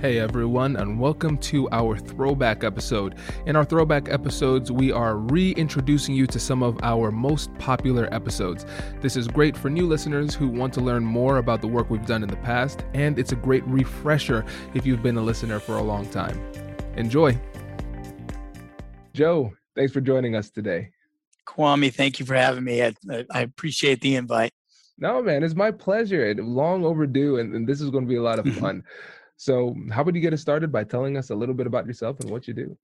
Hey everyone, and welcome to our throwback episode. In our throwback episodes, we are reintroducing you to some of our most popular episodes. This is great for new listeners who want to learn more about the work we've done in the past, and it's a great refresher if you've been a listener for a long time. Enjoy. Joe, thanks for joining us today. Kwame, thank you for having me. I, I appreciate the invite. No, man, it's my pleasure. Long overdue, and, and this is going to be a lot of fun. So, how would you get us started by telling us a little bit about yourself and what you do?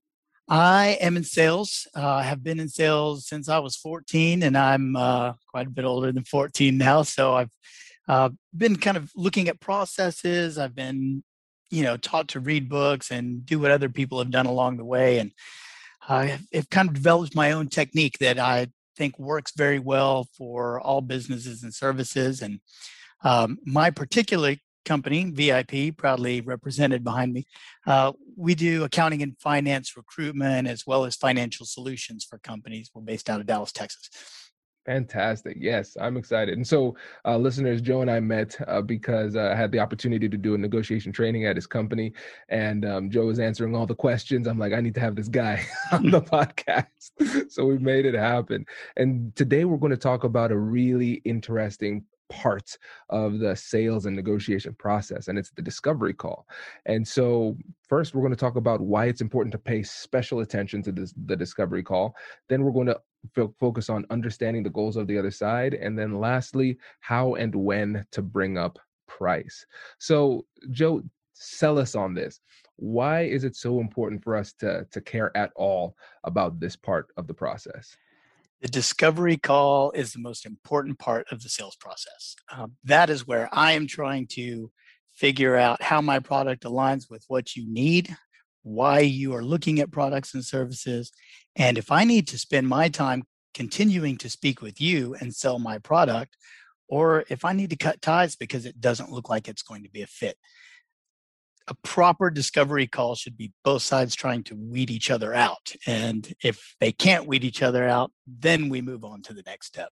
I am in sales. Uh, I have been in sales since I was 14, and I'm uh, quite a bit older than 14 now. So I've uh, been kind of looking at processes. I've been, you know, taught to read books and do what other people have done along the way, and I've kind of developed my own technique that I think works very well for all businesses and services. And um, my particular company, VIP, proudly represented behind me. Uh, we do accounting and finance recruitment as well as financial solutions for companies. We're based out of Dallas, Texas. Fantastic. Yes, I'm excited. And so, uh, listeners, Joe and I met uh, because uh, I had the opportunity to do a negotiation training at his company. And um, Joe was answering all the questions. I'm like, I need to have this guy on the podcast. so, we made it happen. And today, we're going to talk about a really interesting part of the sales and negotiation process, and it's the discovery call. And so, first, we're going to talk about why it's important to pay special attention to this, the discovery call. Then, we're going to f- focus on understanding the goals of the other side. And then, lastly, how and when to bring up price. So, Joe, sell us on this. Why is it so important for us to, to care at all about this part of the process? The discovery call is the most important part of the sales process. Um, that is where I am trying to figure out how my product aligns with what you need, why you are looking at products and services. And if I need to spend my time continuing to speak with you and sell my product, or if I need to cut ties because it doesn't look like it's going to be a fit a proper discovery call should be both sides trying to weed each other out. And if they can't weed each other out, then we move on to the next step.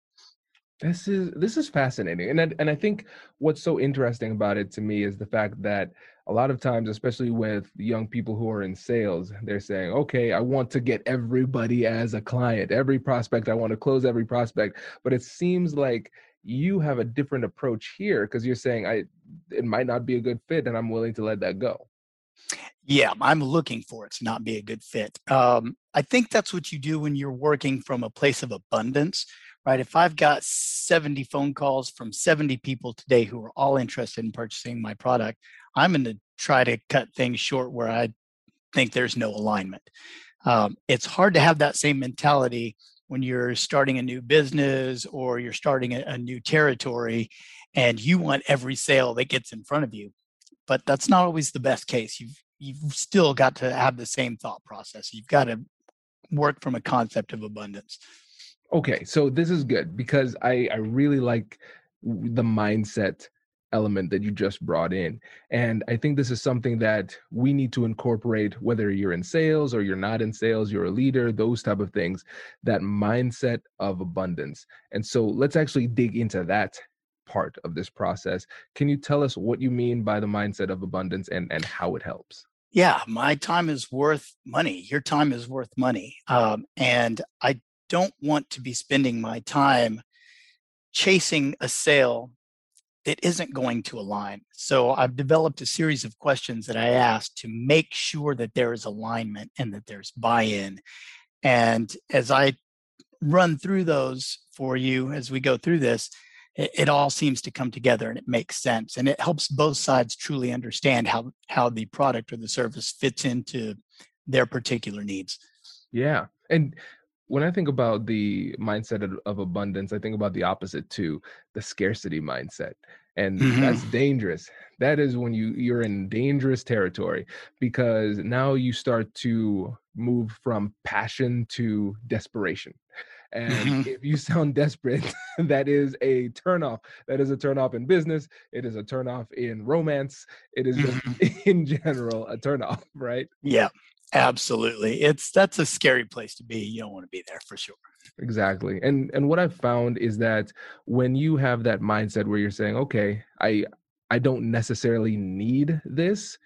This is this is fascinating, and I, and I think what's so interesting about it to me is the fact that a lot of times, especially with young people who are in sales, they're saying, "Okay, I want to get everybody as a client, every prospect. I want to close every prospect." But it seems like you have a different approach here because you're saying i it might not be a good fit and i'm willing to let that go. Yeah i'm looking for it to not be a good fit. Um, i think that's what you do when you're working from a place of abundance right? If i've got 70 phone calls from 70 people today who are all interested in purchasing my product i'm going to try to cut things short where i think there's no alignment. Um, it's hard to have that same mentality when you're starting a new business or you're starting a, a new territory and you want every sale that gets in front of you. But that's not always the best case. You've you've still got to have the same thought process. You've got to work from a concept of abundance. Okay so this is good because i i really like the mindset element that you just brought in. And I think this is something that we need to incorporate whether you're in sales or you're not in sales, you're a leader, those type of things, that mindset of abundance. And so let's actually dig into that part of this process. Can you tell us what you mean by the mindset of abundance and and how it helps? Yeah, my time is worth money. Your time is worth money. Um, and I don't want to be spending my time chasing a sale that isn't going to align. So I've developed a series of questions that I ask to make sure that there is alignment and that there's buy in. And as I run through those for you as we go through this, it, it, all seems to come together and it makes sense. And it helps both sides truly understand how, how the product or the service fits into their particular needs. Yeah. And when I think about the mindset of, of, abundance, I think about the opposite too, the scarcity mindset. And mm-hmm. that's dangerous. That is when you you're in dangerous territory because now you start to move from passion to desperation. And Mhm. if you sound desperate, that is a turnoff. That is a turnoff in business. It is a turnoff in romance. It is just in general a turnoff, right? Yeah, absolutely. It's that's a scary place to be. You don't want to be there for sure. Exactly. And and what I've found is that when you have that mindset where you're saying, okay, I I don't necessarily need this,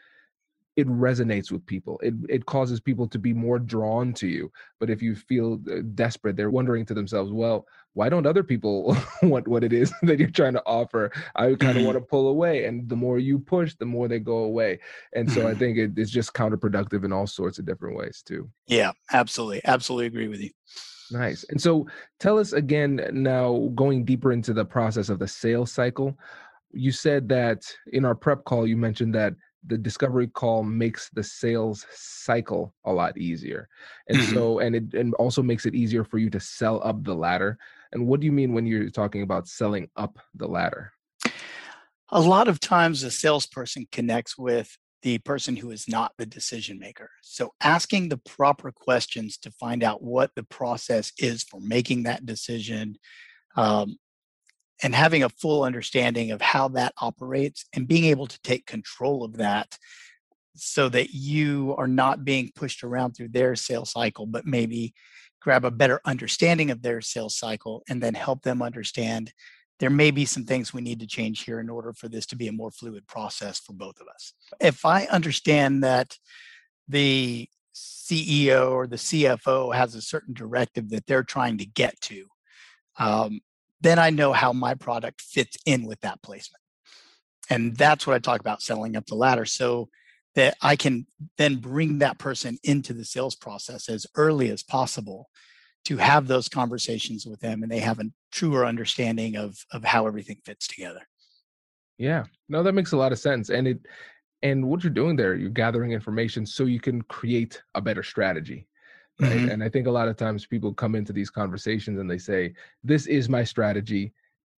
it resonates with people. It it causes people to be more drawn to you. But if you feel uh, desperate, they're wondering to themselves, well, why don't other people want what it is that you're trying to offer? I kind of Mhm. want to pull away. And the more you push, the more they go away. And so I Mhm. think it, it's just counterproductive in all sorts of different ways too. Yeah, absolutely. Absolutely agree with you. Nice. And so tell us again now, going deeper into the process of the sales cycle. You said that in our prep call, you mentioned that the discovery call makes the sales cycle a lot easier. And Mhm. so, and it and also makes it easier for you to sell up the ladder. And what do you mean when you're talking about selling up the ladder? A lot of times a salesperson connects with the person who is not the decision maker. So asking the proper questions to find out what the process is for making that decision um, and having a full understanding of how that operates and being able to take control of that so that you are not being pushed around through their sales cycle, but maybe grab a better understanding of their sales cycle and then help them understand there may be some things we need to change here in order for this to be a more fluid process for both of us. If I understand that the CEO or the CFO has a certain directive that they're trying to get to, um, then I know how my product fits in with that placement. And that's what I talk about selling up the ladder so that I can then bring that person into the sales process as early as possible to have those conversations with them and they have a truer understanding of of how everything fits together. Yeah. No, that makes a lot of sense. And it and what you're doing there, you're gathering information so you can create a better strategy. Right. Mhm. And I think a lot of times people come into these conversations and they say, This is my strategy.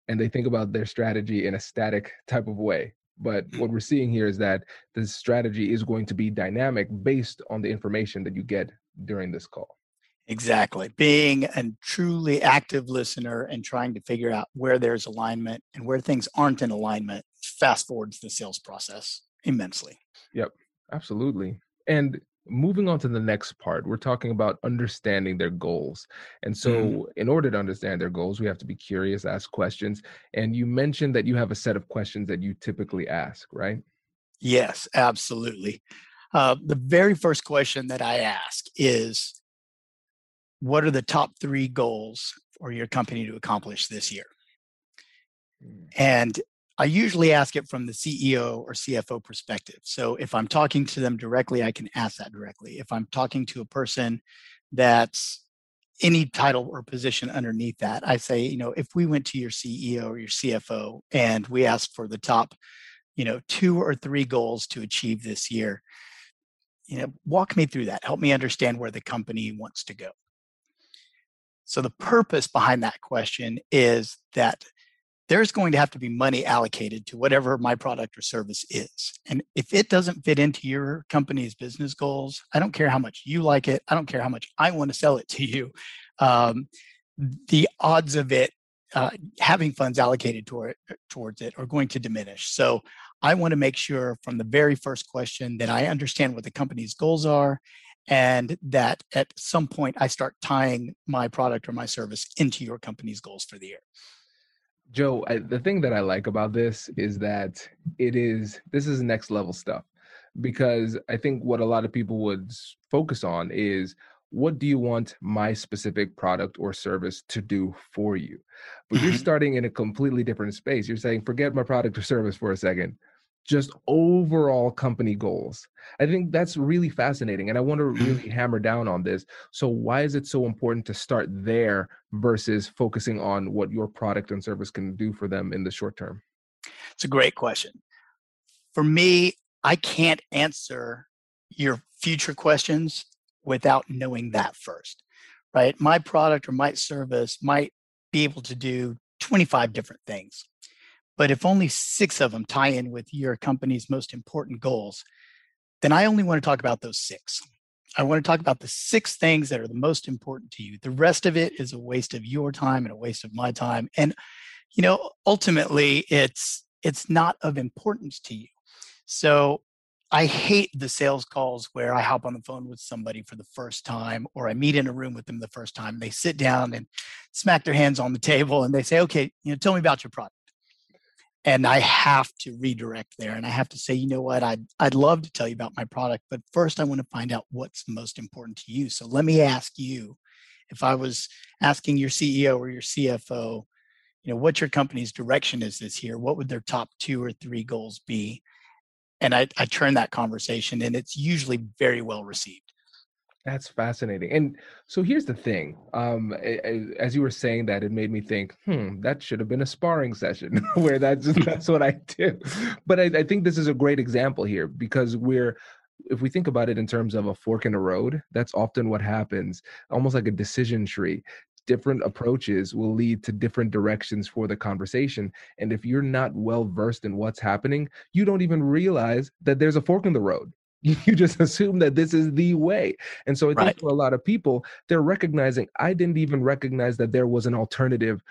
And they think about their strategy in a static type of way. But what we're seeing here is that the strategy is going to be dynamic based on the information that you get during this call. Exactly. Being a truly active listener and trying to figure out where there's alignment and where things aren't in alignment fast forwards the sales process immensely. Yep. Absolutely. And moving on to the next part, we're talking about understanding their goals. And so, Mhm. in order to understand their goals, we have to be curious, ask questions. And you mentioned that you have a set of questions that you typically ask, right? Yes, absolutely. Uh, the very first question that I ask is What are the top three goals for your company to accomplish this year? And I usually ask it from the CEO or CFO perspective. So if I'm talking to them directly, I can ask that directly. If I'm talking to a person that's any title or position underneath that, I say, you know, if we went to your CEO or your CFO and we asked for the top, you know, two or three goals to achieve this year, you know, walk me through that. Help me understand where the company wants to go. So the purpose behind that question is that there's going to have to be money allocated to whatever my product or service is. And if it doesn't fit into your company's business goals, I don't care how much you like it. I don't care how much I want to sell it to you. Um, the odds of it uh, having funds allocated toward, towards it are going to diminish. So I want to make sure from the very first question that I understand what the company's goals are and that at some point I start tying my product or my service into your company's goals for the year. Joe, I, the thing that I like about this is that it is this is next level stuff because I think what a lot of people would focus on is what do you want my specific product or service to do for you? But you're Mhm. starting in a completely different space. You're saying, forget my product or service for a second, just overall company goals. I think that's really fascinating. And I want to Mhm. really hammer down on this. So, why is it so important to start there versus focusing on what your product and service can do for them in the short term? It's a great question. For me, I can't answer your future questions without knowing that first, right? My product or my service might be able to do 25 different things. But if only six of them tie in with your company's most important goals, then I only want to talk about those six. I want to talk about the six things that are the most important to you. The rest of it is a waste of your time and a waste of my time. And you know, ultimately it's it's not of importance to you. So I hate the sales calls where I hop on the phone with somebody for the first time or I meet in a room with them the first time. They sit down and smack their hands on the table and they say, okay, you know, tell me about your product. And I have to redirect there and I have to say, you know what, I'd, I'd love to tell you about my product, but first I want to find out what's most important to you. So let me ask you if I was asking your CEO or your CFO, you know, what your company's direction is this year, what would their top two or three goals be? and I, I turn that conversation and it's usually very well received that's fascinating and so here's the thing um as you were saying that it made me think hmm that should have been a sparring session where that's that's what i do but I, I think this is a great example here because we're if we think about it in terms of a fork in a road, that's often what happens, almost like a decision tree different approaches will lead to different directions for the conversation. And if you're not well versed in what's happening, you don't even realize that there's a fork in the road. You just assume that this is the way. And so I think right. for a lot of people, they're recognizing, I didn't even recognize that there was an alternative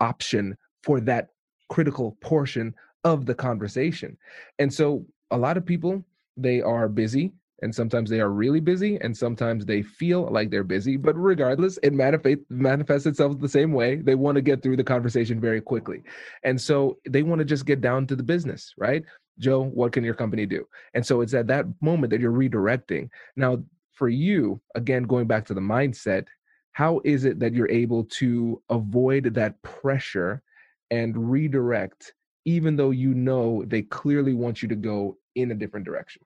option for that critical portion of the conversation. And so a lot of people, they are busy and sometimes they are really busy and sometimes they feel like they're busy but regardless it manifest, manifests itself the same way they want to get through the conversation very quickly and so they want to just get down to the business right joe what can your company do? And so it's at that moment that you're redirecting. Now for you again going back to the mindset how is it that you're able to avoid that pressure and redirect even though you know they clearly want you to go in a different direction?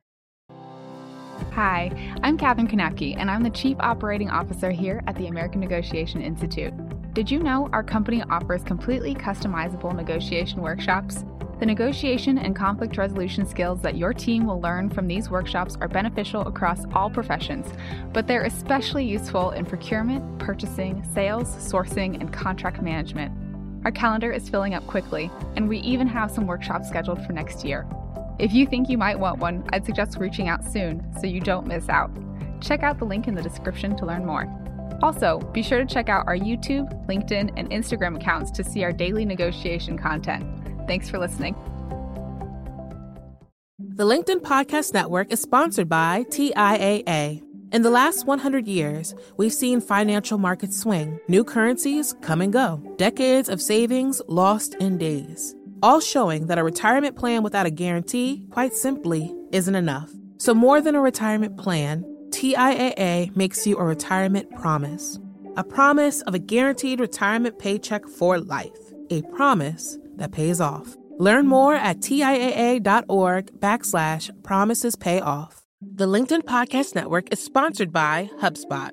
Hi, I'm Katherine Kanapke, and I'm the Chief Operating Officer here at the American Negotiation Institute. Did you know our company offers completely customizable negotiation workshops? The negotiation and conflict resolution skills that your team will learn from these workshops are beneficial across all professions, but they're especially useful in procurement, purchasing, sales, sourcing, and contract management. Our calendar is filling up quickly, and we even have some workshops scheduled for next year. If you think you might want one, I'd suggest reaching out soon so you don't miss out. Check out the link in the description to learn more. Also, be sure to check out our YouTube, LinkedIn, and Instagram accounts to see our daily negotiation content. Thanks for listening. The LinkedIn Podcast Network is sponsored by TIAA. In the last 100 years, we've seen financial markets swing, new currencies come and go, decades of savings lost in days all showing that a retirement plan without a guarantee, quite simply, isn't enough. So, more than a retirement plan, TIAA makes you a retirement promise. A promise of a guaranteed retirement paycheck for life. A promise that pays off. Learn more at TIAA.org backslash promises pay off. The LinkedIn Podcast Network is sponsored by HubSpot.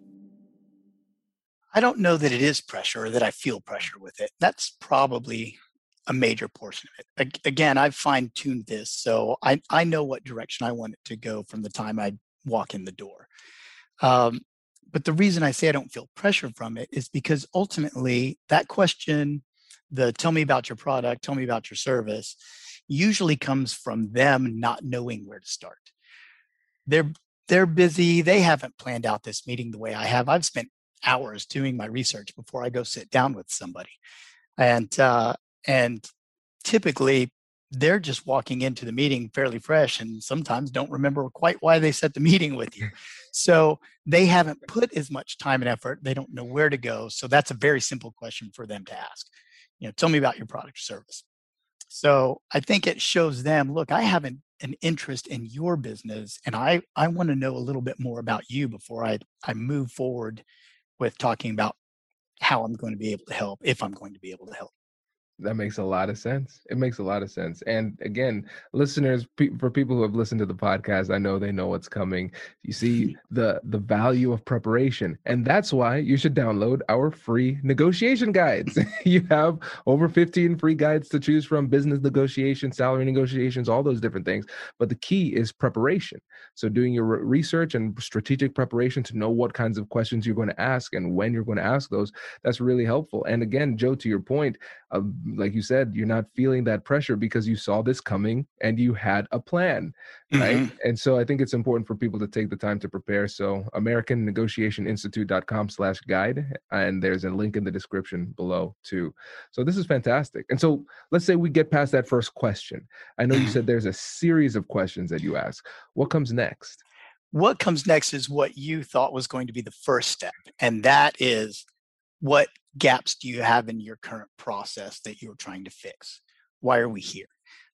I don't know that it is pressure or that I feel pressure with it. That's probably a major portion of it. Again, I've fine tuned this, so I, I know what direction I want it to go from the time I walk in the door. Um, but the reason I say I don't feel pressure from it is because ultimately that question, the tell me about your product, tell me about your service, usually comes from them not knowing where to start. They're they're busy. They haven't planned out this meeting the way I have. I've spent hours doing my research before I go sit down with somebody, and uh, and typically, they're just walking into the meeting fairly fresh and sometimes don't remember quite why they set the meeting with you. So they haven't put as much time and effort. They don't know where to go. So that's a very simple question for them to ask. You know, tell me about your product or service. So I think it shows them, look, I have an, an interest in your business and I, I want to know a little bit more about you before I, I move forward with talking about how I'm going to be able to help, if I'm going to be able to help. That makes a lot of sense. It makes a lot of sense. And again, listeners, pe- for people who have listened to the podcast, I know they know what's coming. You see the the value of preparation, and that's why you should download our free negotiation guides. you have over 15 free guides to choose from: business negotiations, salary negotiations, all those different things. But the key is preparation. So doing your research and strategic preparation to know what kinds of questions you're going to ask and when you're going to ask those. That's really helpful. And again, Joe, to your point. Uh, like you said, you're not feeling that pressure because you saw this coming and you had a plan, right? Mm-hmm. And so I think it's important for people to take the time to prepare. So American Negotiation Institute.com slash guide, and there's a link in the description below too. So this is fantastic. And so let's say we get past that first question. I know you said there's a series of questions that you ask. What comes next? What comes next is what you thought was going to be the first step, and that is what gaps do you have in your current process that you're trying to fix? Why are we here?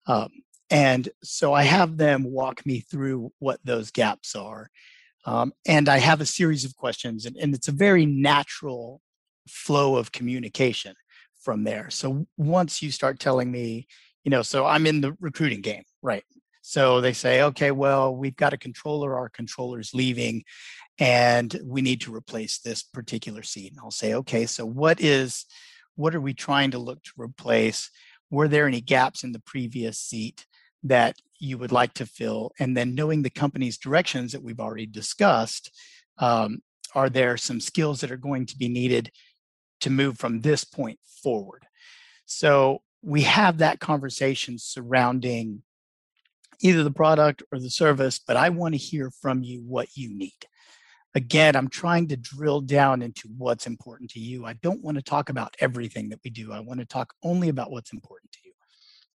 Um, and so I have them walk me through what those gaps are. Um, and I have a series of questions, and, and it's a very natural flow of communication from there. So once you start telling me, you know, so I'm in the recruiting game, right? So they say, okay, well, we've got a controller, our controller's leaving, and we need to replace this particular seat. And I'll say, okay, so what is, what are we trying to look to replace? Were there any gaps in the previous seat that you would like to fill? And then knowing the company's directions that we've already discussed, um, are there some skills that are going to be needed to move from this point forward? So we have that conversation surrounding either the product or the service, but I want to hear from you what you need again, I'm trying to drill down into what's important to you. I don't want to talk about everything that we do. I want to talk only about what's important to you.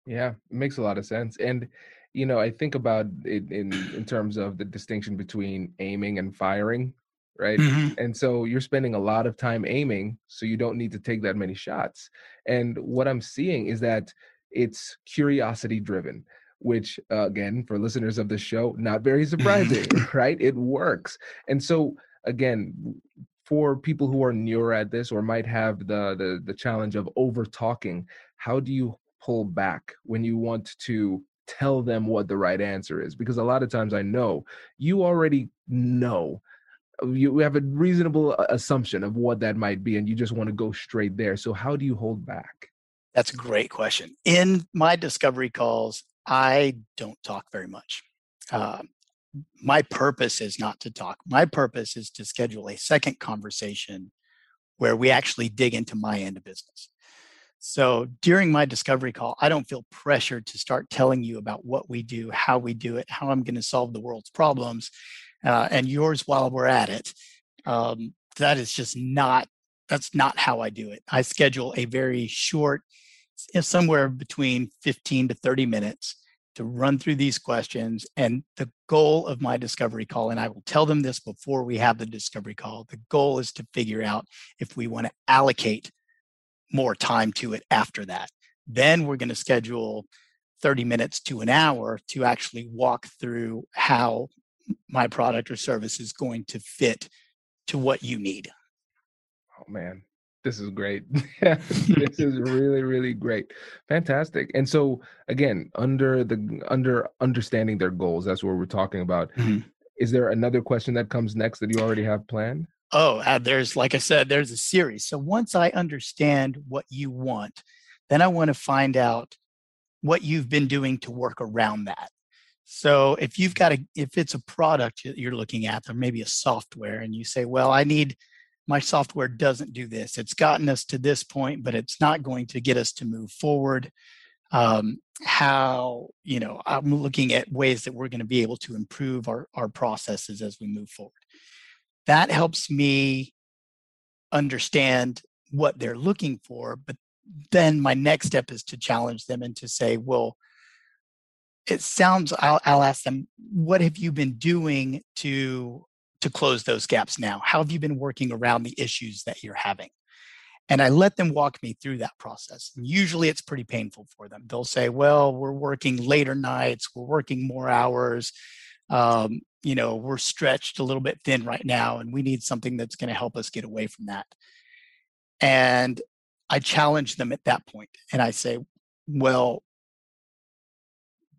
Yeah, it makes a lot of sense. And you know, I think about it in in terms of the distinction between aiming and firing, right? Mm-hmm. And so you're spending a lot of time aiming, so you don't need to take that many shots. And what I'm seeing is that it's curiosity driven which uh, again for listeners of the show not very surprising right? It works. And so again for people who are newer at this or might have the the, the challenge of over talking how do you pull back when you want to tell them what the right answer is? Because a lot of times i know you already know uh, you have a reasonable uh, assumption of what that might be and you just want to go straight there. So how do you hold back? That's a great question. In my discovery calls I don't talk very much. Uh, my purpose is not to talk. My purpose is to schedule a second conversation where we actually dig into my end of business. So during my discovery call, I don't feel pressured to start telling you about what we do, how we do it, how I'm going to solve the world's problems, uh, and yours while we're at it. Um, that is just not that's not how I do it. I schedule a very short Eh, somewhere between 15 to 30 minutes to run through these questions. And the goal of my discovery call, and I will tell them this before we have the discovery call, the goal is to figure out if we want to allocate more time to it after that. Then we're going to schedule 30 minutes to an hour to actually walk through how my product or service is going to fit to what you need. Oh man, this is great. this is really, really great. Fantastic. And so again, under the under understanding their goals, that's what we're talking about. Mm-hmm. Is there another question that comes next that you already have planned? Oh, uh, there's like I said, there's a series. So once I understand what you want, then I want to find out what you've been doing to work around that. So if you've got a if it's a product you're looking at or maybe a software and you say, well, I need my software doesn't do this. It's gotten us to this point, but it's not going to get us to move forward. Um, how, you know, I'm looking at ways that we're going to be able to improve our, our processes as we move forward. That helps me understand what they're looking for. But then my next step is to challenge them and to say, well, it sounds, I'll, I'll ask them, what have you been doing to to close those gaps now? How have you been working around the issues that you're having? And I let them walk me through that process. And usually it's pretty painful for them. They'll say, well, we're working later nights, we're working more hours. Um, you know, we're stretched a little bit thin right now, and we need something that's going to help us get away from that. And I challenge them at that point and I say, well,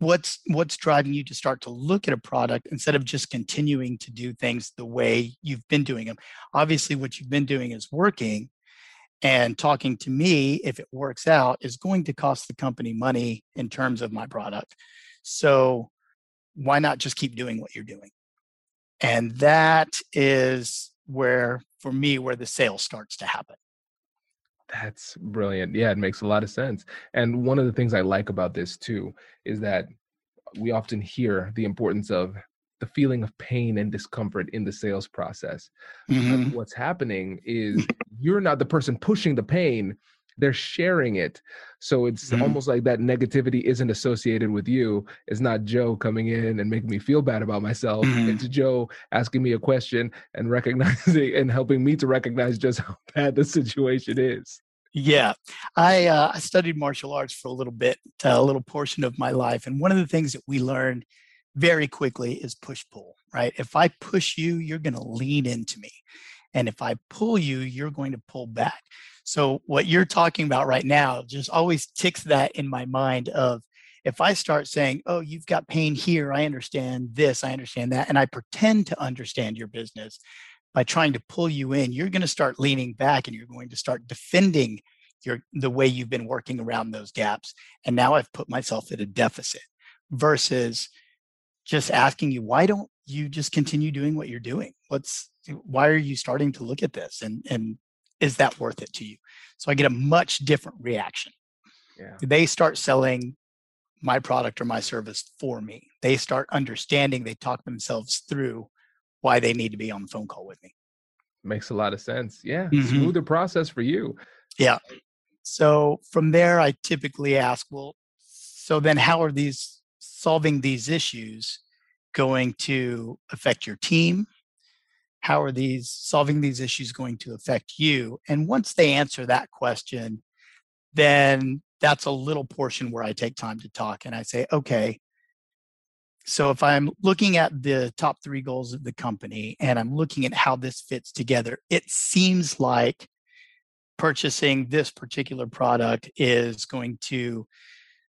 what's what's driving you to start to look at a product instead of just continuing to do things the way you've been doing them obviously what you've been doing is working and talking to me if it works out is going to cost the company money in terms of my product. So why not just keep doing what you're doing? And that is where for me where the sale starts to happen that's brilliant. Yeah, it makes a lot of sense. And one of the things I like about this too is that we often hear the importance of the feeling of pain and discomfort in the sales process. Mm-hmm. What's happening is you're not the person pushing the pain, they're sharing it. So it's mm-hmm. almost like that negativity isn't associated with you. It's not Joe coming in and making me feel bad about myself. Mm-hmm. It's Joe asking me a question and recognizing and helping me to recognize just how bad the situation is. Yeah, I uh, I studied martial arts for a little bit, uh, a little portion of my life, and one of the things that we learned very quickly is push pull. Right? If I push you, you're going to lean into me, and if I pull you, you're going to pull back. So what you're talking about right now just always ticks that in my mind of if I start saying, "Oh, you've got pain here. I understand this. I understand that," and I pretend to understand your business, by trying to pull you in, you're going to start leaning back and you're going to start defending your the way you've been working around those gaps. And now I've put myself at a deficit versus just asking you, why don't you just continue doing what you're doing? What's why are you starting to look at this? And and is that worth it to you? So I get a much different reaction. Yeah. They start selling my product or my service for me. They start understanding, they talk themselves through why they need to be on the phone call with me. Makes a lot of sense. Yeah. Mm-hmm. Smoother process for you. Yeah. So from there, I typically ask, well, so then how are these solving these issues going to affect your team? How are these solving these issues going to affect you? And once they answer that question, then that's a little portion where I take time to talk and I say, okay, so if I'm looking at the top three goals of the company and I'm looking at how this fits together, it seems like purchasing this particular product is going to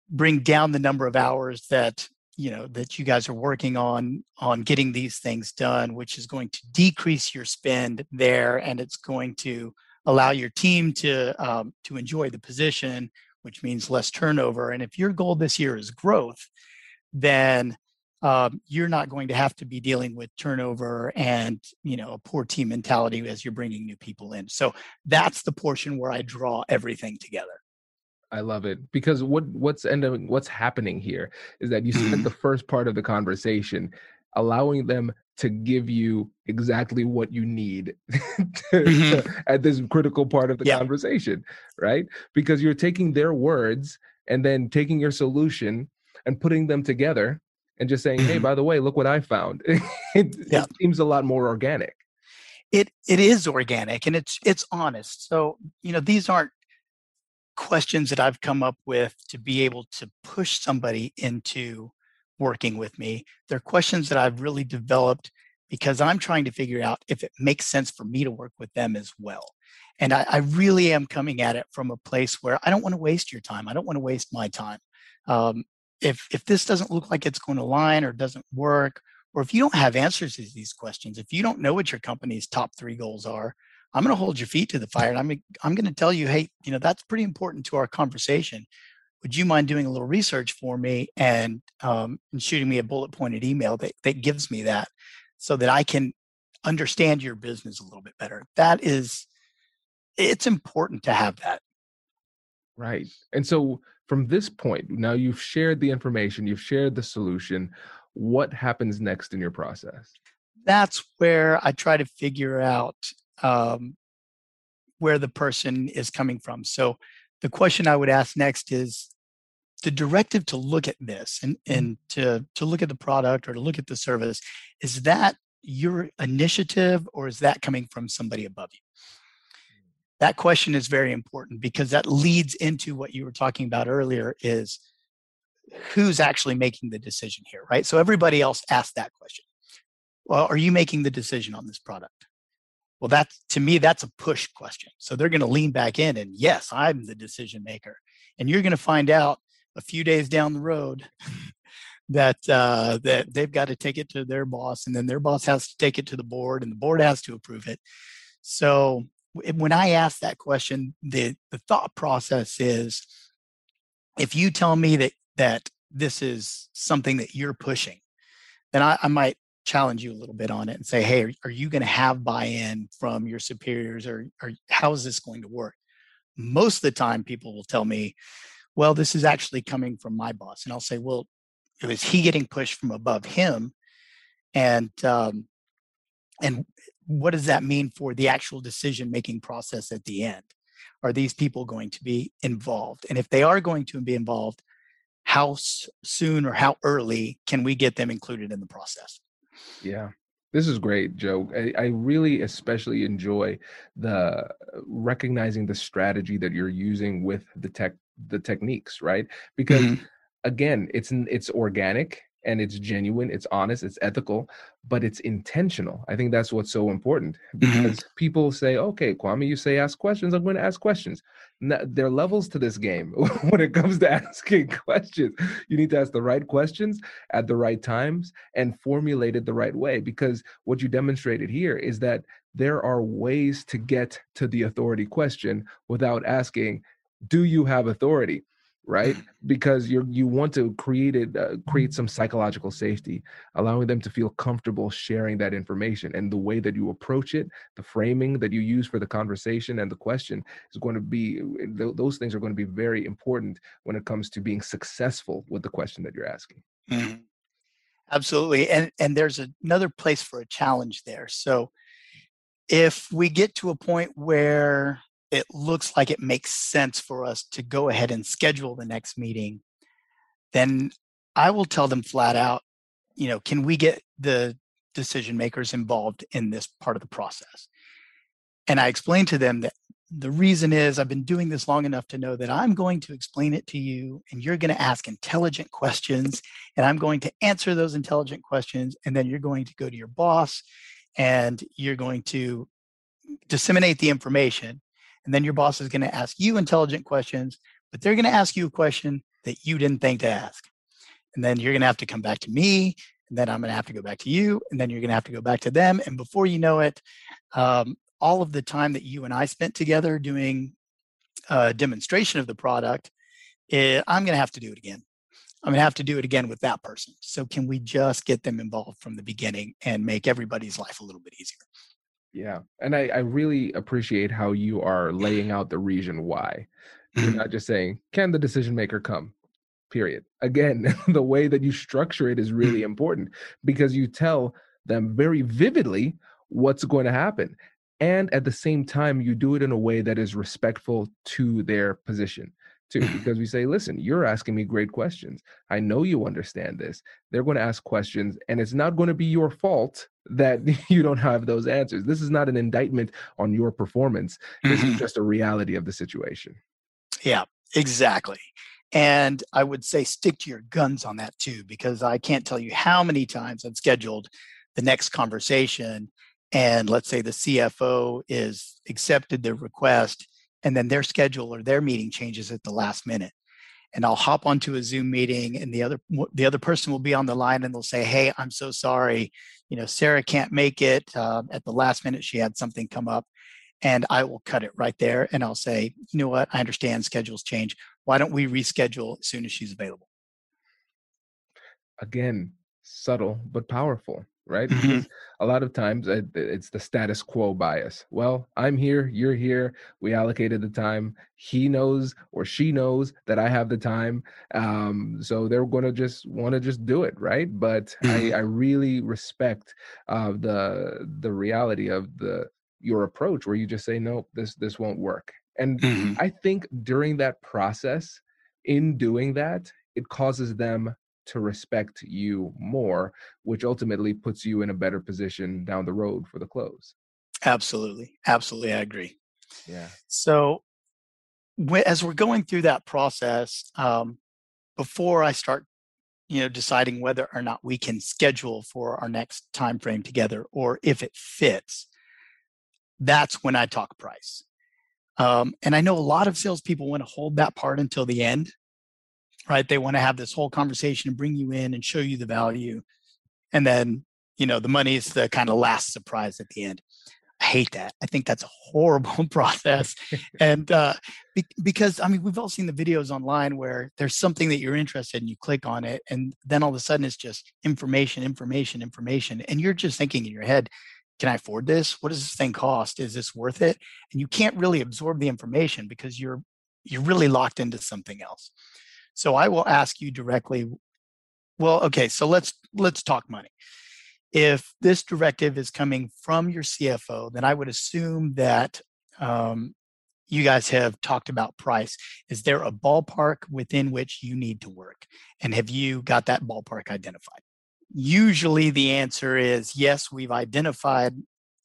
bring down the number of hours that you know that you guys are working on on getting these things done which is going to decrease your spend there and it's going to allow your team to um, to enjoy the position which means less turnover. And if your goal this year is growth then um, you're not going to have to be dealing with turnover and you know a poor team mentality as you're bringing new people in so that's the portion where i draw everything together i love it because what what's ending what's happening here is that you spent the first part of the conversation allowing them to give you exactly what you need to, mm-hmm. to, at this critical part of the yeah. conversation right because you're taking their words and then taking your solution and putting them together and just saying, "Hey, by the way, look what I found." it, yeah. it seems a lot more organic. It it is organic and it's it's honest. So you know these aren't questions that I've come up with to be able to push somebody into working with me. They're questions that I've really developed because I'm trying to figure out if it makes sense for me to work with them as well. And I, I really am coming at it from a place where I don't want to waste your time. I don't want to waste my time. Um, if if this doesn't look like it's going to line or doesn't work or if you don't have answers to these questions if you don't know what your company's top three goals are i'm going to hold your feet to the fire. And i'm, I'm going to tell you hey you know that's pretty important to our conversation. Would you mind doing a little research for me and, um, and shooting me a bullet pointed email that, that gives me that so that i can understand your business a little bit better? That is it's important to have that. Right and so from this point, now you've shared the information, you've shared the solution. What happens next in your process? That's where I try to figure out um, where the person is coming from. So the question I would ask next is the directive to look at this and, mm-hmm. and to, to look at the product or to look at the service, is that your initiative or is that coming from somebody above you? That question is very important because that leads into what you were talking about earlier is who's actually making the decision here right so everybody else asked that question well are you making the decision on this product Well, that's to me, that's a push question. So they're going to lean back in and yes, I'm the decision maker. And you're going to find out a few days down the road that uh, that they've got to take it to their boss, and then their boss has to take it to the board, and the board has to approve it. So when I ask that question, the the thought process is, if you tell me that that this is something that you're pushing, then I, I might challenge you a little bit on it and say, hey, are you going to have buy-in from your superiors, or, or how is this going to work? Most of the time, people will tell me, well, this is actually coming from my boss, and I'll say, well, is he getting pushed from above him? And um, and what does that mean for the actual decision making process at the end? Are these people going to be involved? And if they are going to be involved, how soon or how early can we get them included in the process? Yeah. This is great, Joe. I, I, really especially enjoy the recognizing the strategy that you're using with the tech the techniques, right? Because mm-hmm. again, it's it's organic and it's genuine, it's honest, it's ethical, but it's intentional. I think that's what's so important mm-hmm. because mm-hmm. people say, okay, Kwame, you say ask questions, I'm going to ask questions. Now, there are levels to this game when it comes to asking questions. You need to ask the right questions at the right times and formulate it the right way because what you demonstrated here is that there are ways to get to the authority question without asking, do you have authority? Right? Because you're you want to create it uh, create some psychological safety allowing them to feel comfortable sharing that information. And the way that you approach it the framing that you use for the conversation and the question is going to be uh, th- those things are going to be very important when it comes to being successful with the question that you're asking. Mm-hmm. absolutely and and there's another place for a challenge there. So if we get to a point where it looks like it makes sense for us to go ahead and schedule the next meeting, then I will tell them flat out, you know, can we get the decision makers involved in this part of the process? And I explain to them that the reason is I've been doing this long enough to know that I'm going to explain it to you and you're going to ask intelligent questions and I'm going to answer those intelligent questions. And then you're going to go to your boss and you're going to disseminate the information and then your boss is going to ask you intelligent questions, but they're going to ask you a question that you didn't think to ask. And then you're going to have to come back to me. And then I'm going to have to go back to you. And then you're going to have to go back to them. And before you know it, um, all of the time that you and I spent together doing a demonstration of the product, it, eh, I'm going to have to do it again. I'm going to have to do it again with that person. So, can we just get them involved from the beginning and make everybody's life a little bit easier? Yeah. And I, I really appreciate how you are laying out the reason why. You're not just saying, can the decision maker come? Period. Again, the way that you structure it is really important because you tell them very vividly what's going to happen. And at the same time, you do it in a way that is respectful to their position too because we say listen you're asking me great questions i know you understand this they're going to ask questions and it's not going to be your fault that you don't have those answers. This is not an indictment on your performance. This mm-hmm. is just a reality of the situation. Yeah exactly. And i would say stick to your guns on that too because i can't tell you how many times i've scheduled the next conversation and let's say the cfo is accepted the request and then their schedule or their meeting changes at the last minute and I'll hop onto a Zoom meeting and the other the other person will be on the line and they'll say, "Hey, I'm so sorry, you know, Sarah can't make it. Uh, at the last minute, she had something come up," and I will cut it right there and I'll say, "You know what? I understand schedules change. Why don't we reschedule as soon as she's available?" Again, subtle but powerful right? Mm-hmm. A lot of times it's the status quo bias. Well, I'm here, you're here, we allocated the time. He knows or she knows that I have the time. Um, so they're going to just want to just do it, right? But mm-hmm. I, I really respect uh, the the reality of the your approach where you just say, no, this this won't work. And mm-hmm. I think during that process, in doing that, it causes them to respect you more, which ultimately puts you in a better position down the road for the close. Absolutely. Absolutely. I agree. Yeah. So, as we're going through that process, um, before I start, you know, deciding whether or not we can schedule for our next time frame together or if it fits, that's when I talk price. Um, and I know a lot of salespeople want to hold that part until the end, right? They want to have this whole conversation and bring you in and show you the value. And then, you know, the money is the kind of last surprise at the end. I hate that. I think that's a horrible process. and uh, be- because, I mean, we've all seen the videos online where there's something that you're interested in, you click on it, and then all of a sudden it's just information, information, information. And you're just thinking in your head, can I afford this? What does this thing cost? Is this worth it? And you can't really absorb the information because you're you're really locked into something else. So I will ask you directly, well, okay, so let's let's talk money if this directive is coming from your CFO, then I would assume that um, you guys have talked about price. Is there a ballpark within which you need to work? And have you got that ballpark identified? Usually the answer is yes, we've identified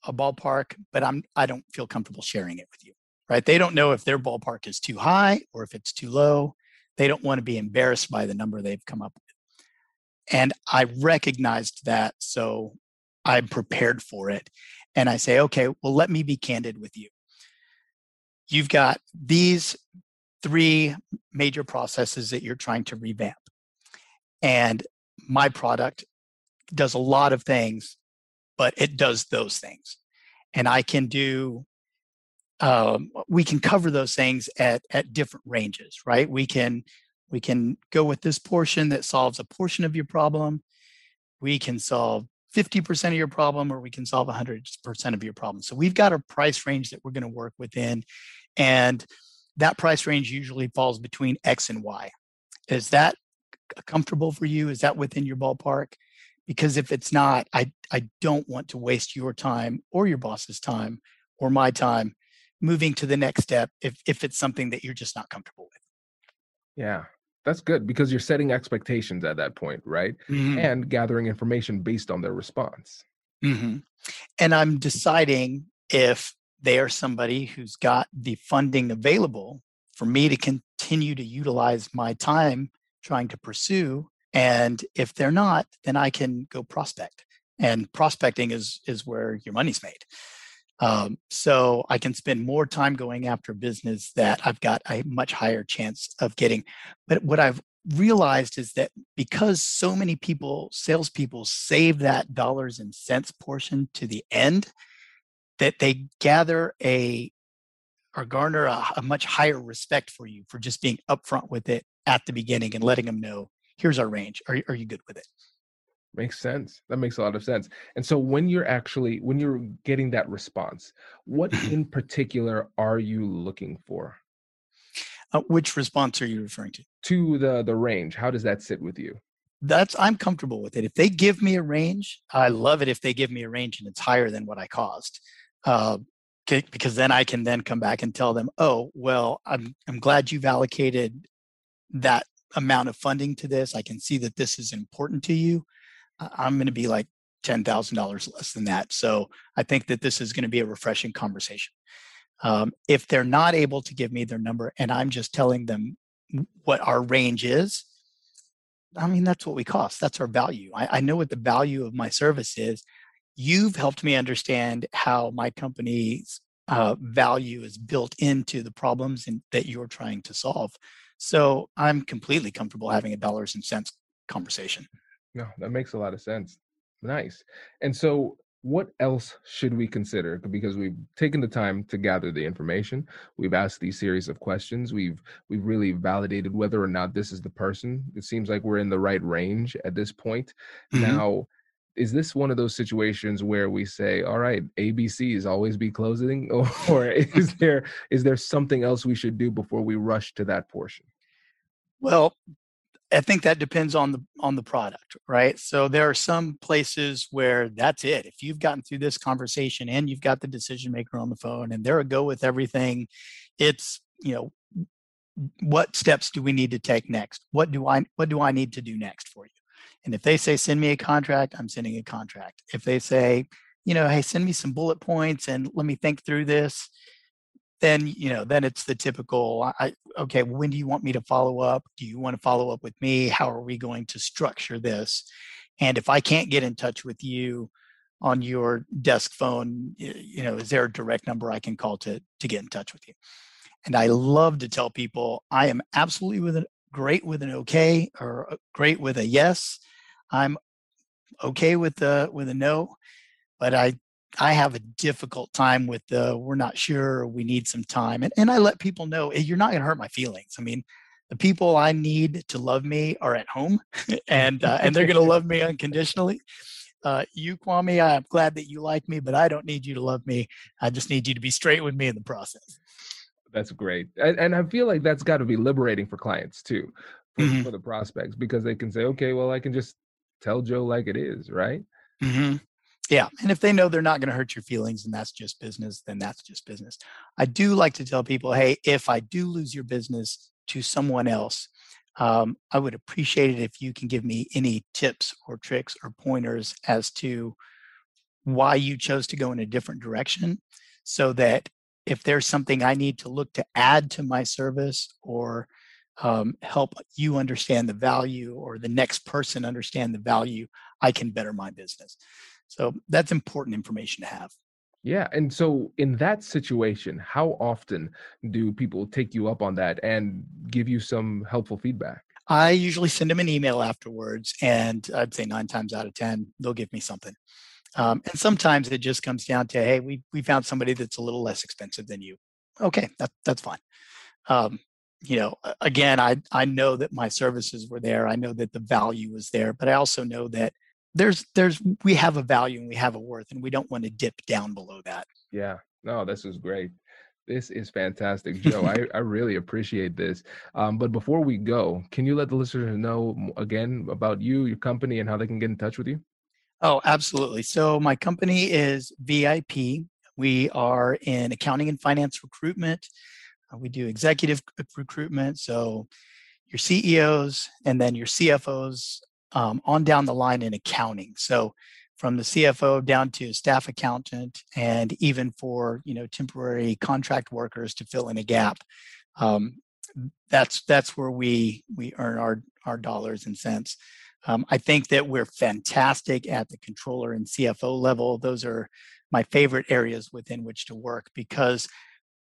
a ballpark, but I'm I don't feel comfortable sharing it with you. Right? They don't know if their ballpark is too high or if it's too low. They don't want to be embarrassed by the number they've come up with. And I recognized that. So I'm prepared for it. And I say, okay, well, let me be candid with you. You've got these three major processes that you're trying to revamp. And my product does a lot of things, but it does those things. And I can do, um, we can cover those things at, at different ranges, right? We can we can go with this portion that solves a portion of your problem. We can solve 50% of your problem or we can solve 100% of your problem. So we've got a price range that we're going to work within. And that price range usually falls between X and Y. Is that comfortable for you? Is that within your ballpark? Because if it's not, I, I don't want to waste your time or your boss's time or my time moving to the next step if, if it's something that you're just not comfortable with. Yeah, that's good because you're setting expectations at that point, right? Mm-hmm. And gathering information based on their response. Mm-hmm. And I'm deciding if they are somebody who's got the funding available for me to continue to utilize my time trying to pursue. And if they're not, then I can go prospect. And prospecting is is where your money's made. Um, so I can spend more time going after business that I've got a much higher chance of getting. But what I've realized is that because so many people, salespeople, save that dollars and cents portion to the end, that they gather a or garner a, a much higher respect for you for just being upfront with it at the beginning and letting them know, here's our range. Are, are you good with it? Makes sense. That makes a lot of sense. And so when you're actually when you're getting that response, what in particular are you looking for? Uh, which response are you referring to? To the the range. How does that sit with you? That's I'm comfortable with it. If they give me a range, I love it if they give me a range and it's higher than what I cost. Uh, because then I can then come back and tell them, oh, well, I'm I'm glad you've allocated that amount of funding to this. I can see that this is important to you. I'm going to be like $10,000 less than that. So I think that this is going to be a refreshing conversation. Um, if they're not able to give me their number and I'm just telling them what our range is, I mean, that's what we cost. That's our value. I, I know what the value of my service is. You've helped me understand how my company's uh, value is built into the problems in, that you're trying to solve. So I'm completely comfortable having a dollars and cents conversation. No, that makes a lot of sense. Nice. And so what else should we consider because we've taken the time to gather the information we've asked these series of questions we've we've really validated whether or not this is the person it seems like we're in the right range at this point mm-hmm. now is this one of those situations where we say all right abc is always be closing or, or is there is there something else we should do before we rush to that portion well I think that depends on the on the product, right? So there are some places where that's it. If you've gotten through this conversation and you've got the decision maker on the phone and they're a go with everything, it's you know what steps do we need to take next? What do I what do I need to do next for you? And if they say send me a contract, I'm sending a contract. If they say, you know, hey, send me some bullet points and let me think through this, then you know then it's the typical I, okay when do you want me to follow up do you want to follow up with me how are we going to structure this and if i can't get in touch with you on your desk phone, you know, is there a direct number I can call to to get in touch with you? And I love to tell people I am absolutely with a great with an okay or uh, great with a yes. I'm okay with the with a no, but I I have a difficult time with the we're not sure, we need some time. And and I let people know you're not going to hurt my feelings. I mean, the people I need to love me are at home and uh, and they're going to love me unconditionally. Uh, you, Kwame, I'm glad that you like me, but I don't need you to love me. I just need you to be straight with me in the process. That's great. And, and I feel like that's got to be liberating for clients too, for, mm-hmm. for, the prospects, because they can say, okay, well, I can just tell Joe like it is, right? Mm-hmm. Yeah. And if they know they're not going to hurt your feelings and that's just business, then that's just business. I do like to tell people, hey, if I do lose your business to someone else, um, I would appreciate it if you can give me any tips or tricks or pointers as to why you chose to go in a different direction so that if there's something I need to look to add to my service or um, help you understand the value or the next person understand the value, I can better my business. So that's important information to have. Yeah. And so, in that situation, how often do people take you up on that and give you some helpful feedback? I usually send them an email afterwards, and I'd say nine times out of 10, they'll give me something. Um, and sometimes it just comes down to, hey, we we found somebody that's a little less expensive than you. Okay, that that's fine. Um, you know, again, I I know that my services were there. I know that the value was there, but I also know that there's there's we have a value and we have a worth, and we don't want to dip down below that. Yeah, no, this is great. This is fantastic, Joe. I, I really appreciate this. Um, but before we go, can you let the listeners know again about you, your company, and how they can get in touch with you? Oh, absolutely. So my company is VIP. We are in accounting and finance recruitment. Uh, we do executive recruitment. So your CEOs and then your CFOs um, on down the line in accounting. So from the CFO down to staff accountant and even for you know temporary contract workers to fill in a gap. Um, that's that's where we we earn our our dollars and cents. Um, I think that we're fantastic at the controller and CFO level. Those are my favorite areas within which to work because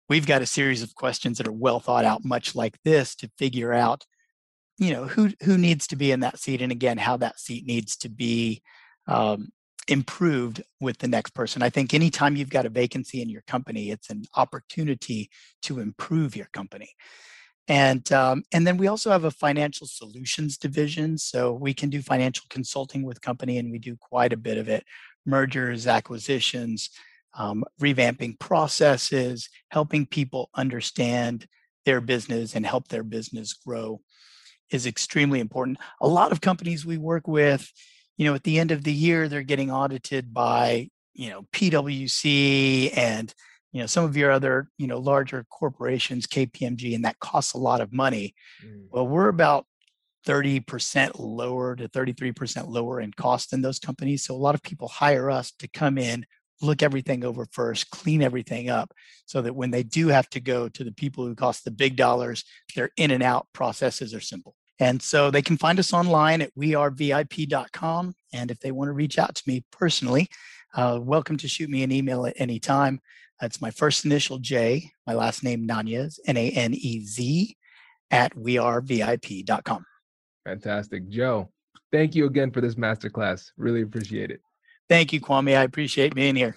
we've got a series of questions that are well thought out, much like this, to figure out, you know, who who needs to be in that seat, and again, how that seat needs to be um, improved with the next person. I think anytime you've got a vacancy in your company, it's an opportunity to improve your company. And um, and then we also have a financial solutions division so we can do financial consulting with company and we do quite a bit of it. Mergers acquisitions um, revamping processes helping people understand their business and help their business grow is extremely important. A lot of companies we work with you know at the end of the year they're getting audited by you know pwc and you know some of your other you know larger corporations kpmg and that costs a lot of money. Mm. well we're about 30% lower to 33% lower in cost than those companies so a lot of people hire us to come in look everything over first clean everything up so that when they do have to go to the people who cost the big dollars their in and out processes are simple and so they can find us online at wearevip.com and if they want to reach out to me personally uh, welcome to shoot me an email at any time that's my first initial J, my last name Nanez, N A N E Z, at wearevip.com. Fantastic. Joe, thank you again for this masterclass. Really appreciate it. Thank you, Kwame. I appreciate being here.